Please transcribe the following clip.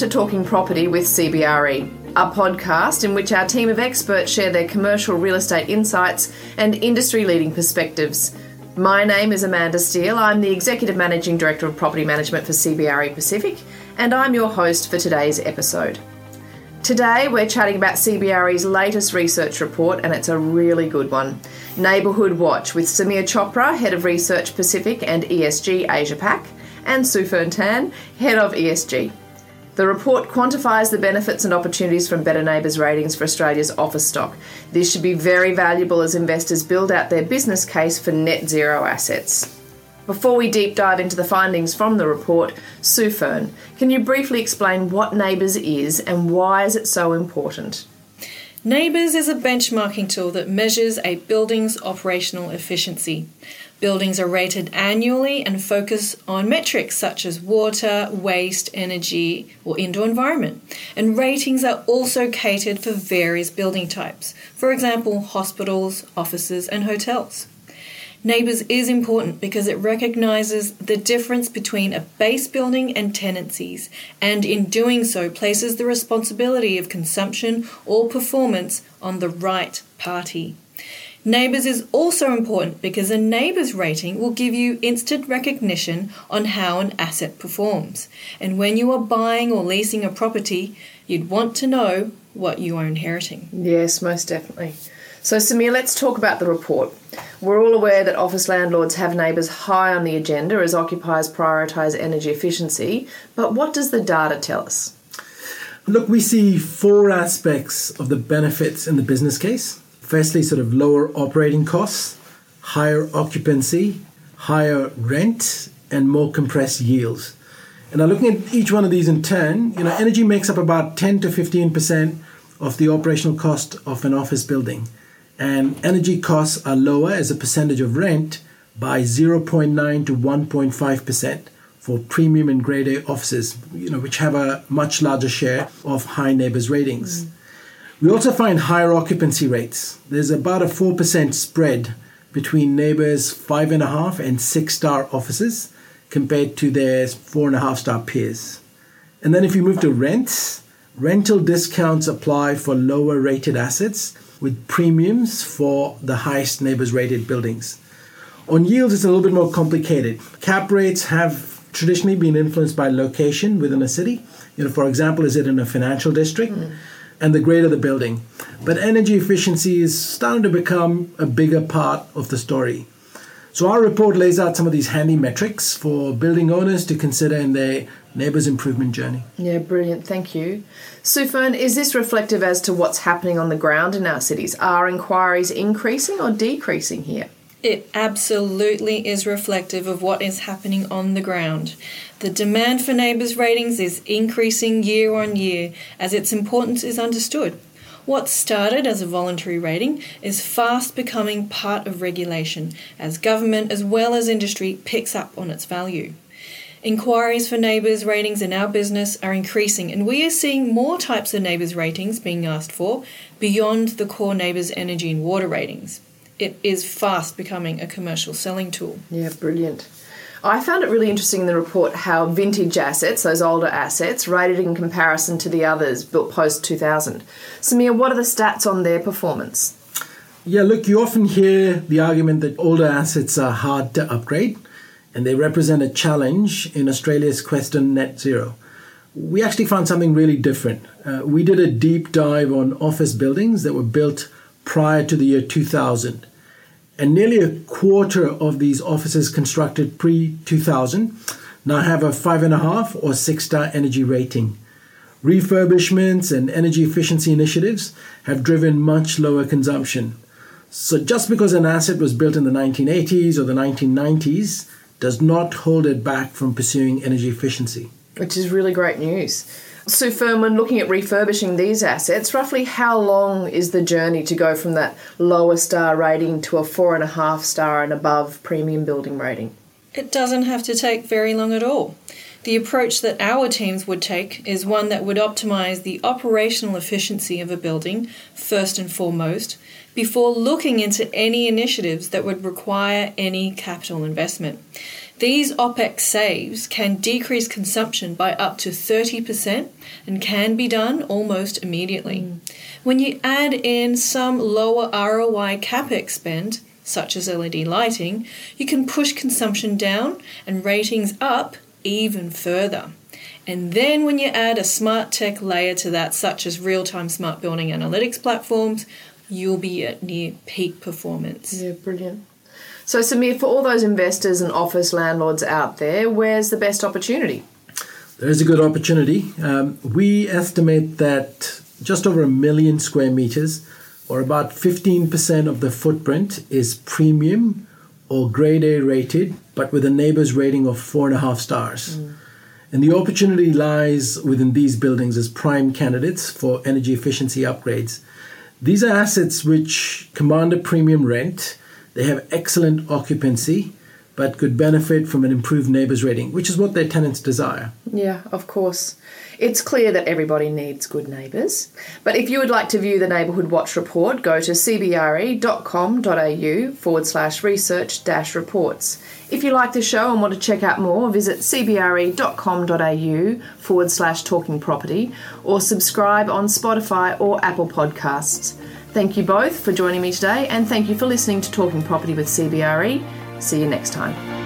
to Talking Property with CBRE, a podcast in which our team of experts share their commercial real estate insights and industry leading perspectives. My name is Amanda Steele. I'm the Executive Managing Director of Property Management for CBRE Pacific, and I'm your host for today's episode. Today, we're chatting about CBRE's latest research report, and it's a really good one. Neighbourhood Watch with Samir Chopra, Head of Research Pacific and ESG Asia Pac, and Sufern Tan, Head of ESG. The report quantifies the benefits and opportunities from Better NABERS ratings for Australia's office stock. This should be very valuable as investors build out their business case for net zero assets. Before we deep dive into the findings from the report, Sue Fern, can you briefly explain what NABERS is and why is it so important? NABERS is a benchmarking tool that measures a building's operational efficiency. Buildings are rated annually and focus on metrics such as water, waste, energy, or indoor environment. And ratings are also catered for various building types, for example, hospitals, offices, and hotels. NABERS is important because it recognises the difference between a base building and tenancies, and in doing so, places the responsibility of consumption or performance on the right party. NABERS is also important because a NABERS rating will give you instant recognition on how an asset performs. And when you are buying or leasing a property, you'd want to know what you are inheriting. Yes, most definitely. So, Samir, let's talk about the report. We're all aware that office landlords have NABERS high on the agenda as occupiers prioritise energy efficiency, but what does the data tell us? Look, we see four aspects of the benefits in the business case firstly, sort of lower operating costs, higher occupancy, higher rent, and more compressed yields. And now looking at each one of these in turn, you know, energy makes up about 10 to 15% of the operational cost of an office building. And energy costs are lower as a percentage of rent by 0.9 to 1.5% for premium and grade A offices, you know, which have a much larger share of high NABERS ratings. Mm. We also find higher occupancy rates. There's about a 4% spread between NABERS' five and a half and six star offices compared to their four and a half star peers. And then if you move to rents, rental discounts apply for lower rated assets with premiums for the highest NABERS rated buildings. On yields, it's a little bit more complicated. Cap rates have traditionally been influenced by location within a city. You know, for example, is it in a financial district? Mm and the greater the building. But energy efficiency is starting to become a bigger part of the story. So our report lays out some of these handy metrics for building owners to consider in their NABERS improvement journey. Yeah, brilliant. Thank you. Sufern, is this reflective as to what's happening on the ground in our cities? Are inquiries increasing or decreasing here? It absolutely is reflective of what is happening on the ground. The demand for NABERS ratings is increasing year on year as its importance is understood. What started as a voluntary rating is fast becoming part of regulation as government as well as industry picks up on its value. Inquiries for NABERS ratings in our business are increasing, and we are seeing more types of NABERS ratings being asked for beyond the core NABERS energy and water ratings it is fast becoming a commercial selling tool. Yeah, brilliant. I found it really interesting in the report how vintage assets, those older assets, rated in comparison to the others built post 2000. Samir, what are the stats on their performance? Yeah, look, you often hear the argument that older assets are hard to upgrade and they represent a challenge in Australia's quest to net zero. We actually found something really different. Uh, we did a deep dive on office buildings that were built prior to the year 2000 and nearly a quarter of these offices constructed pre 2000 now have a five and a half or six star energy rating. Refurbishments and energy efficiency initiatives have driven much lower consumption. So, just because an asset was built in the 1980s or the 1990s does not hold it back from pursuing energy efficiency. Which is really great news. Sue Furman, looking at refurbishing these assets, roughly how long is the journey to go from that lower star rating to a four and a half star and above premium building rating? It doesn't have to take very long at all. The approach that our teams would take is one that would optimize the operational efficiency of a building first and foremost before looking into any initiatives that would require any capital investment. These OPEX saves can decrease consumption by up to 30% and can be done almost immediately. Mm. When you add in some lower ROI CapEx spend, such as LED lighting, you can push consumption down and ratings up even further. And then when you add a smart tech layer to that, such as real time smart building analytics platforms, you'll be at near peak performance. Yeah, brilliant. So, Samir, for all those investors and office landlords out there, where's the best opportunity? There is a good opportunity. Um, we estimate that just over a million square meters, or about 15% of the footprint, is premium or grade A rated, but with a NABERS rating of four and a half stars. Mm. And the opportunity lies within these buildings as prime candidates for energy efficiency upgrades. These are assets which command a premium rent, they have excellent occupancy, but could benefit from an improved NABERS rating, which is what their tenants desire. Yeah, of course. It's clear that everybody needs good neighbours. But if you would like to view the Neighbourhood Watch report, go to cbre.com.au forward slash research dash reports. If you like the show and want to check out more, visit cbre.com.au forward slash talking property or subscribe on Spotify or Apple Podcasts. Thank you both for joining me today and thank you for listening to Talking Property with CBRE. See you next time.